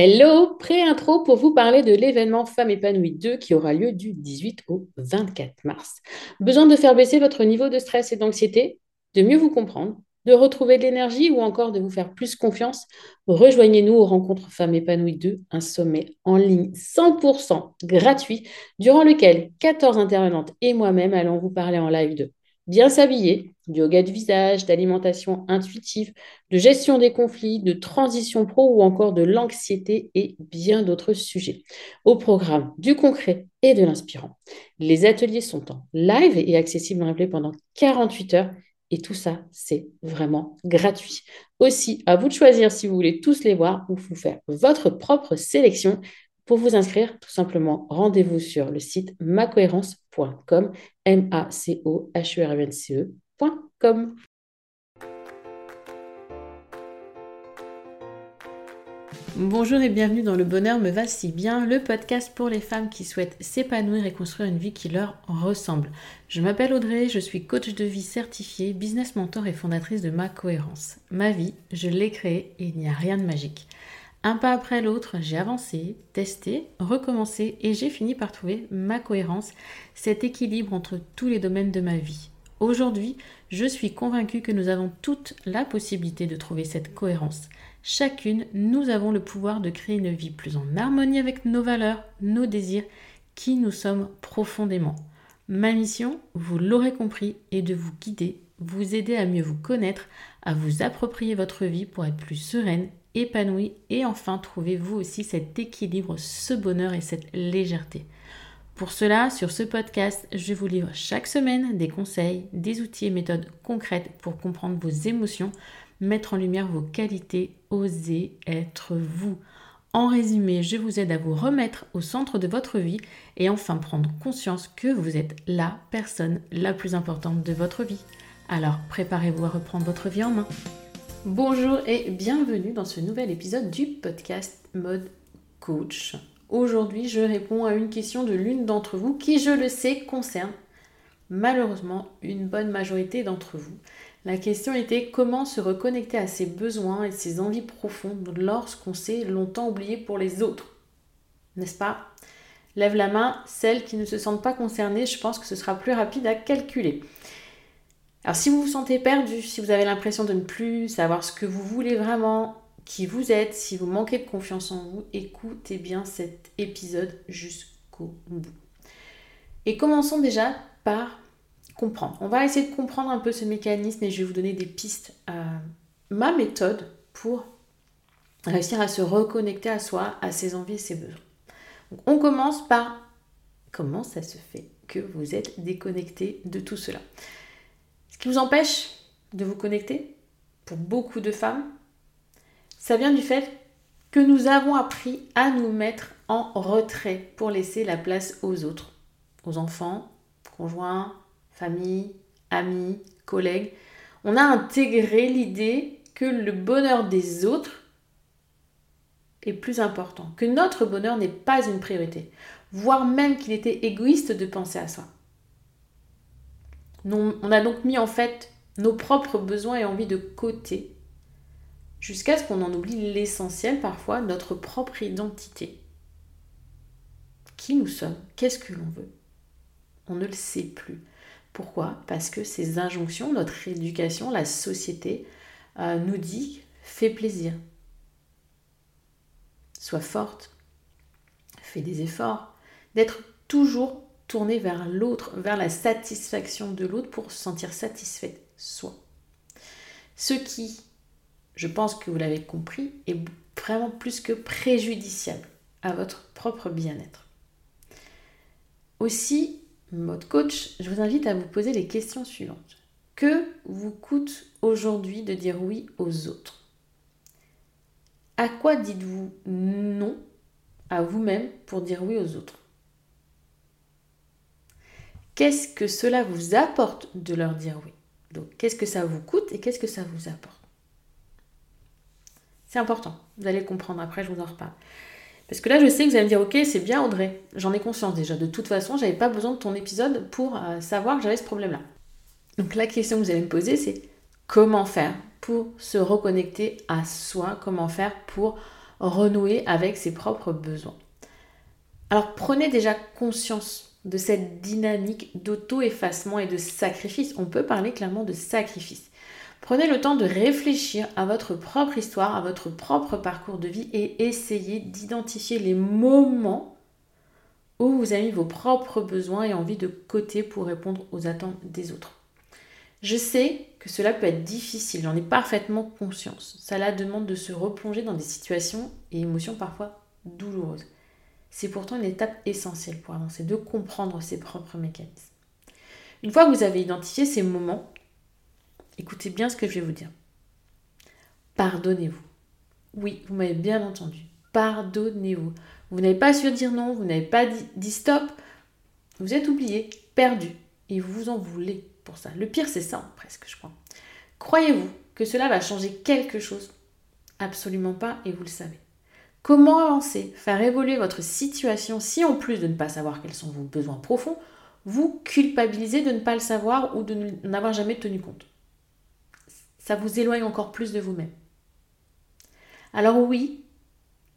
Hello, pré-intro pour vous parler de l'événement Femmes épanouies 2 qui aura lieu du 18 au 24 mars. Besoin de faire baisser votre niveau de stress et d'anxiété, de mieux vous comprendre, de retrouver de l'énergie ou encore de vous faire plus confiance Rejoignez-nous aux rencontres Femmes épanouies 2, un sommet en ligne 100% gratuit durant lequel 14 intervenantes et moi-même allons vous parler en live de bien s'habiller, du yoga de visage, d'alimentation intuitive, de gestion des conflits, de transition pro ou encore de l'anxiété et bien d'autres sujets. Au programme du concret et de l'inspirant. Les ateliers sont en live et accessibles en replay pendant 48 heures. Et tout ça, c'est vraiment gratuit. Aussi, à vous de choisir si vous voulez tous les voir ou vous faire votre propre sélection. Pour vous inscrire, tout simplement, rendez-vous sur le site macohérence.com, m a c o h e r e n c ecom Bonjour et bienvenue dans Le Bonheur me va si bien, le podcast pour les femmes qui souhaitent s'épanouir et construire une vie qui leur ressemble. Je m'appelle Audrey, je suis coach de vie certifiée, business mentor et fondatrice de Ma Cohérence. Ma vie, je l'ai créée et il n'y a rien de magique. Un pas après l'autre, j'ai avancé, testé, recommencé et j'ai fini par trouver ma cohérence, cet équilibre entre tous les domaines de ma vie. Aujourd'hui, je suis convaincue que nous avons toute la possibilité de trouver cette cohérence. Chacune, nous avons le pouvoir de créer une vie plus en harmonie avec nos valeurs, nos désirs, qui nous sommes profondément. Ma mission, vous l'aurez compris, est de vous guider, vous aider à mieux vous connaître, à vous approprier votre vie pour être plus sereine épanoui et enfin trouvez vous aussi cet équilibre, ce bonheur et cette légèreté. Pour cela, sur ce podcast, je vous livre chaque semaine des conseils, des outils et méthodes concrètes pour comprendre vos émotions, mettre en lumière vos qualités, oser être vous. En résumé, je vous aide à vous remettre au centre de votre vie et enfin prendre conscience que vous êtes la personne la plus importante de votre vie. Alors préparez-vous à reprendre votre vie en main. Bonjour et bienvenue dans ce nouvel épisode du podcast Mode Coach. Aujourd'hui, je réponds à une question de l'une d'entre vous qui, je le sais, concerne malheureusement une bonne majorité d'entre vous. La question était comment se reconnecter à ses besoins et ses envies profondes lorsqu'on s'est longtemps oublié pour les autres. N'est-ce pas? Lève la main, celles qui ne se sentent pas concernées, je pense que ce sera plus rapide à calculer. Alors si vous vous sentez perdu, si vous avez l'impression de ne plus savoir ce que vous voulez vraiment, qui vous êtes, si vous manquez de confiance en vous, écoutez bien cet épisode jusqu'au bout. Et commençons déjà par comprendre. On va essayer de comprendre un peu ce mécanisme et je vais vous donner des pistes. Euh, ma méthode pour réussir à se reconnecter à soi, à ses envies et ses besoins. on commence par comment ça se fait que vous êtes déconnecté de tout cela. Ce qui vous empêche de vous connecter, pour beaucoup de femmes, ça vient du fait que nous avons appris à nous mettre en retrait pour laisser la place aux autres, aux enfants, conjoints, famille, amis, collègues. On a intégré l'idée que le bonheur des autres est plus important, que notre bonheur n'est pas une priorité, voire même qu'il était égoïste de penser à soi on a donc mis en fait nos propres besoins et envies de côté jusqu'à ce qu'on en oublie l'essentiel parfois, notre propre identité. Qui nous sommes Qu'est-ce que l'on veut? On ne le sait plus. Pourquoi? Parce que ces injonctions, notre éducation, la société euh, nous dit fais plaisir, sois forte, fais des efforts, d'être toujours tourner vers l'autre, vers la satisfaction de l'autre pour se sentir satisfait soi. Ce qui, je pense que vous l'avez compris, est vraiment plus que préjudiciable à votre propre bien-être. Aussi, mode coach, je vous invite à vous poser les questions suivantes. Que vous coûte aujourd'hui de dire oui aux autres? À quoi dites-vous non à vous-même pour dire oui aux autres? Qu'est-ce que cela vous apporte de leur dire oui? Donc, qu'est-ce que ça vous coûte et qu'est-ce que ça vous apporte? C'est important. Vous allez le comprendre après, je vous en reparle. Parce que là, je sais que vous allez me dire, ok, c'est bien Audrey, j'en ai conscience déjà. De toute façon, j'avais pas besoin de ton épisode pour euh, savoir que j'avais ce problème-là. Donc la question que vous allez me poser, c'est comment faire pour se reconnecter à soi? Comment faire pour renouer avec ses propres besoins? Alors prenez déjà conscience de cette dynamique d'auto-effacement et de sacrifice. On peut parler clairement de sacrifice. Prenez le temps de réfléchir à votre propre histoire, à votre propre parcours de vie et essayez d'identifier les moments où vous avez mis vos propres besoins et envies de côté pour répondre aux attentes des autres. Je sais que cela peut être difficile, j'en ai parfaitement conscience. Cela demande de se replonger dans des situations et émotions parfois douloureuses. C'est pourtant une étape essentielle pour avancer, de comprendre ses propres mécanismes. Une fois que vous avez identifié ces moments, écoutez bien ce que je vais vous dire. Pardonnez-vous. Oui, vous m'avez bien entendu. Pardonnez-vous. Vous n'avez pas su dire non, vous n'avez pas dit, stop. Vous êtes oublié, perdu. Et vous vous en voulez pour ça. Le pire, c'est ça, presque, je crois. Croyez-vous que cela va changer quelque chose? Absolument pas, et vous le savez. Comment avancer, faire évoluer votre situation si en plus de ne pas savoir quels sont vos besoins profonds, vous culpabilisez de ne pas le savoir ou de n'avoir jamais tenu compte? Ça vous éloigne encore plus de vous-même. Alors oui,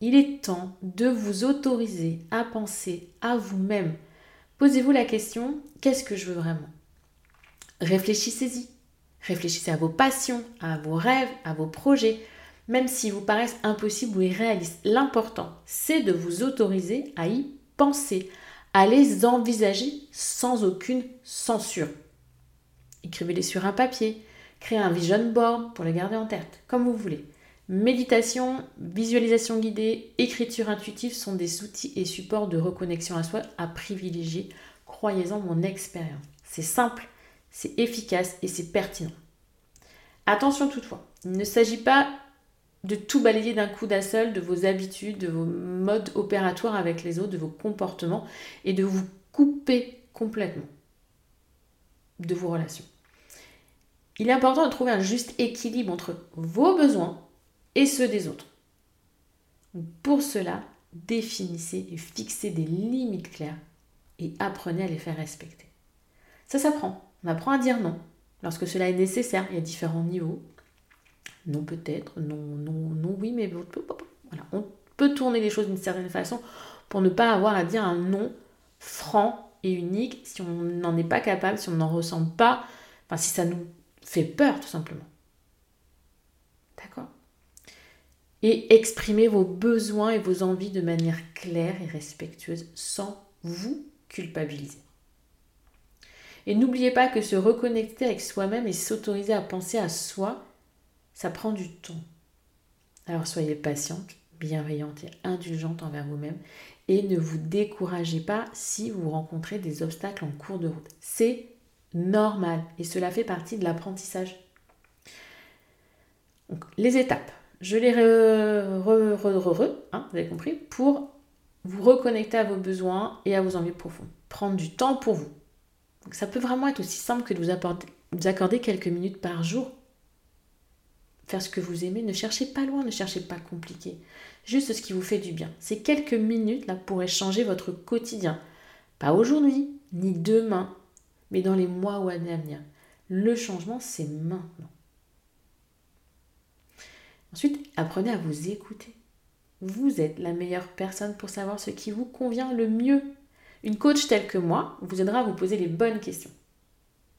il est temps de vous autoriser à penser à vous-même. Posez-vous la question, qu'est-ce que je veux vraiment? Réfléchissez-y. Réfléchissez à vos passions, à vos rêves, à vos projets, même s'ils vous paraissent impossibles ou irréalistes. L'important, c'est de vous autoriser à y penser, à les envisager sans aucune censure. Écrivez-les sur un papier, créez un vision board pour les garder en tête, comme vous voulez. Méditation, visualisation guidée, écriture intuitive sont des outils et supports de reconnexion à soi à privilégier. Croyez-en mon expérience. C'est simple, c'est efficace et c'est pertinent. Attention toutefois, il ne s'agit pas de tout balayer d'un coup d'un seul, de vos habitudes, de vos modes opératoires avec les autres, de vos comportements et de vous couper complètement de vos relations. Il est important de trouver un juste équilibre entre vos besoins et ceux des autres. Pour cela, définissez et fixez des limites claires et apprenez à les faire respecter. Ça s'apprend. On apprend à dire non lorsque cela est nécessaire. Il y a différents niveaux. Non peut-être, non, non, non, oui, mais on peut tourner les choses d'une certaine façon pour ne pas avoir à dire un non franc et unique si on n'en est pas capable, si on n'en ressent pas, enfin si ça nous fait peur tout simplement. D'accord? Et exprimez vos besoins et vos envies de manière claire et respectueuse sans vous culpabiliser. Et n'oubliez pas que se reconnecter avec soi-même et s'autoriser à penser à soi, ça prend du temps. Alors soyez patiente, bienveillante et indulgente envers vous-même et ne vous découragez pas si vous rencontrez des obstacles en cours de route. C'est normal et cela fait partie de l'apprentissage. les étapes je les re, re, hein, vous avez compris, pour vous reconnecter à vos besoins et à vos envies profondes. Prendre du temps pour vous. Donc ça peut vraiment être aussi simple que de vous, vous accorder quelques minutes par jour. Faire ce que vous aimez, ne cherchez pas loin, ne cherchez pas compliqué. Juste ce qui vous fait du bien. Ces quelques minutes là pourraient changer votre quotidien. Pas aujourd'hui, ni demain, mais dans les mois ou années à venir. Le changement, c'est maintenant. Ensuite, apprenez à vous écouter. Vous êtes la meilleure personne pour savoir ce qui vous convient le mieux. Une coach telle que moi vous aidera à vous poser les bonnes questions.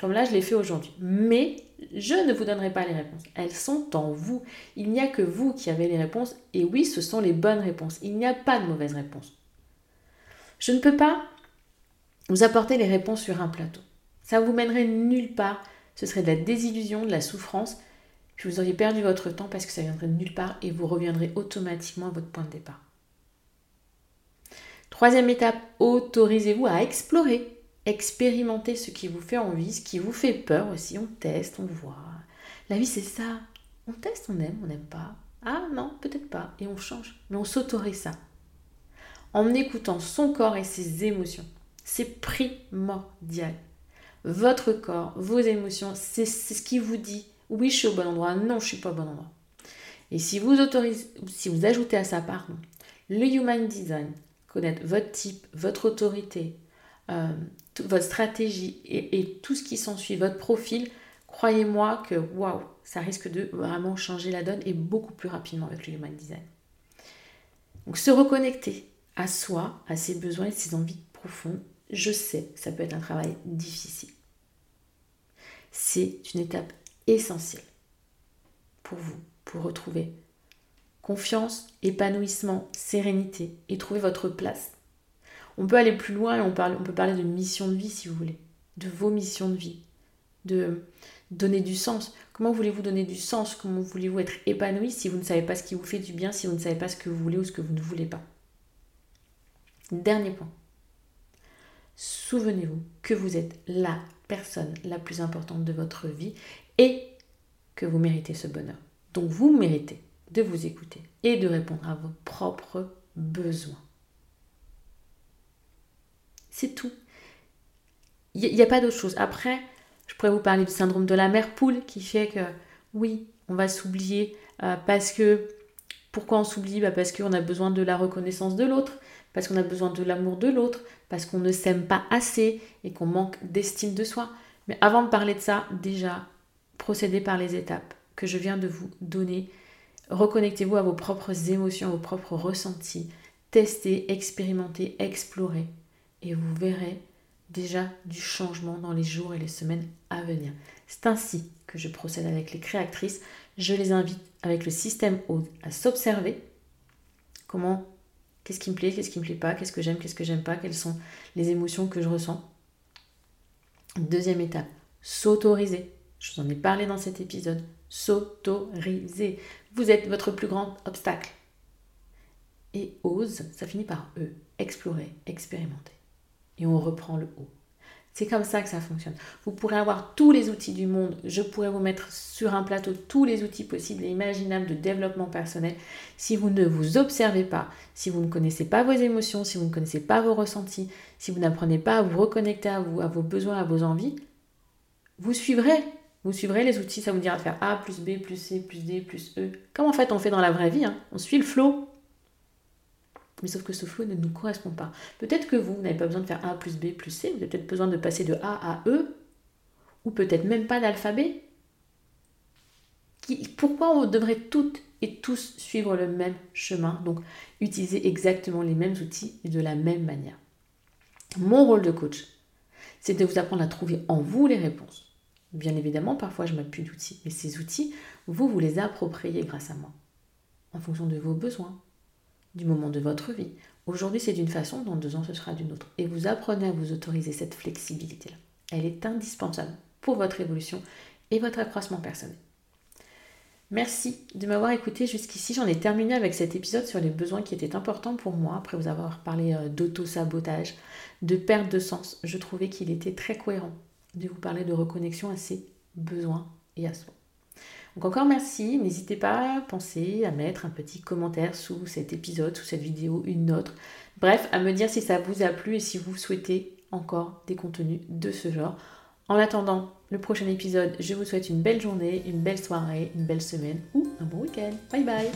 Comme là, je l'ai fait aujourd'hui. Mais je ne vous donnerai pas les réponses. Elles sont en vous. Il n'y a que vous qui avez les réponses. Et oui, ce sont les bonnes réponses. Il n'y a pas de mauvaises réponses. Je ne peux pas vous apporter les réponses sur un plateau. Ça vous mènerait nulle part. Ce serait de la désillusion, de la souffrance vous auriez perdu votre temps parce que ça viendrait de nulle part et vous reviendrez automatiquement à votre point de départ. Troisième étape, autorisez-vous à explorer, expérimenter ce qui vous fait envie, ce qui vous fait peur aussi. On teste, on voit. La vie, c'est ça. On teste, on aime, on n'aime pas. Ah non, peut-être pas. Et on change. Mais on s'autorise ça. En écoutant son corps et ses émotions. C'est primordial. Votre corps, vos émotions, c'est ce qui vous dit oui, je suis au bon endroit, non, je suis pas au bon endroit. Et si vous autorisez, si vous ajoutez à ça, pardon, le human design, connaître votre type, votre autorité, euh, votre stratégie et, tout ce qui s'ensuit, votre profil, croyez-moi que waouh, ça risque de vraiment changer la donne et beaucoup plus rapidement avec le human design. Donc se reconnecter à soi, à ses besoins et ses envies profondes, je sais, ça peut être un travail difficile. C'est une étape essentielle pour vous, pour retrouver confiance, épanouissement, sérénité et trouver votre place. On peut aller plus loin et on, peut parler de mission de vie si vous voulez, de vos missions de vie, de donner du sens. Comment voulez-vous donner du sens? Comment voulez-vous être épanoui si vous ne savez pas ce qui vous fait du bien, si vous ne savez pas ce que vous voulez ou ce que vous ne voulez pas? Dernier point. Souvenez-vous que vous êtes la personne la plus importante de votre vie et que vous méritez ce bonheur. Donc vous méritez de vous écouter et de répondre à vos propres besoins. C'est tout. Il n'y a, pas d'autre chose. Après, je pourrais vous parler du syndrome de la mère poule qui fait que oui, on va s'oublier euh, parce que pourquoi on s'oublie? Bah Parce qu'on a besoin de la reconnaissance de l'autre, parce qu'on a besoin de l'amour de l'autre, parce qu'on ne s'aime pas assez et qu'on manque d'estime de soi. Mais avant de parler de ça, déjà, procédez par les étapes que je viens de vous donner. Reconnectez-vous à vos propres émotions, à vos propres ressentis. Testez, expérimentez, explorez. Et vous verrez déjà du changement dans les jours et les semaines à venir. C'est ainsi que je procède avec les créatrices. Je les invite avec le système Aude à s'observer. Comment, qu'est-ce qui me plaît, qu'est-ce qui me plaît pas, qu'est-ce que j'aime, qu'est-ce que j'aime pas, quelles sont les émotions que je ressens. Deuxième étape, s'autoriser. Je vous en ai parlé dans cet épisode. S'autoriser. Vous êtes votre plus grand obstacle. Et ose, ça finit par E. Explorer, expérimenter et on reprend le haut. C'est comme ça que ça fonctionne. Vous pourrez avoir tous les outils du monde. Je pourrais vous mettre sur un plateau tous les outils possibles et imaginables de développement personnel. Si vous ne vous observez pas, si vous ne connaissez pas vos émotions, si vous ne connaissez pas vos ressentis, si vous n'apprenez pas à vous reconnecter à vos besoins, à vos envies, vous suivrez. Vous suivrez les outils, ça vous dira de faire A plus B plus C plus D plus E. Comme en fait on fait dans la vraie vie, hein. on suit le flot. Mais sauf que ce flot ne nous correspond pas. Peut-être que vous, n'avez pas besoin de faire A plus B plus C, vous avez peut-être besoin de passer de A à E, ou peut-être même pas d'alphabet. Pourquoi on devrait toutes et tous suivre le même chemin Donc, utiliser exactement les mêmes outils de la même manière? Mon rôle de coach, c'est de vous apprendre à trouver en vous les réponses. Bien évidemment, parfois je m'appuie d'outils, mais ces outils, vous vous les appropriez grâce à moi, en fonction de vos besoins, du moment de votre vie. Aujourd'hui, c'est d'une façon, dans deux ans, ce sera d'une autre. Et vous apprenez à vous autoriser cette flexibilité-là. Elle est indispensable pour votre évolution et votre accroissement personnel. Merci de m'avoir écouté jusqu'ici. J'en ai terminé avec cet épisode sur les besoins qui étaient importants pour moi, après vous avoir parlé euh, d'auto-sabotage, de perte de sens. Je trouvais qu'il était très cohérent de vous parler de reconnexion à ses besoins et à soi. Donc encore merci, n'hésitez pas à penser à mettre un petit commentaire sous cet épisode, sous cette vidéo, une note. Bref, à me dire si ça vous a plu et si vous souhaitez encore des contenus de ce genre. En attendant le prochain épisode, je vous souhaite une belle journée, une belle soirée, une belle semaine ou un bon week-end. Bye bye